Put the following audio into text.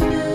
love.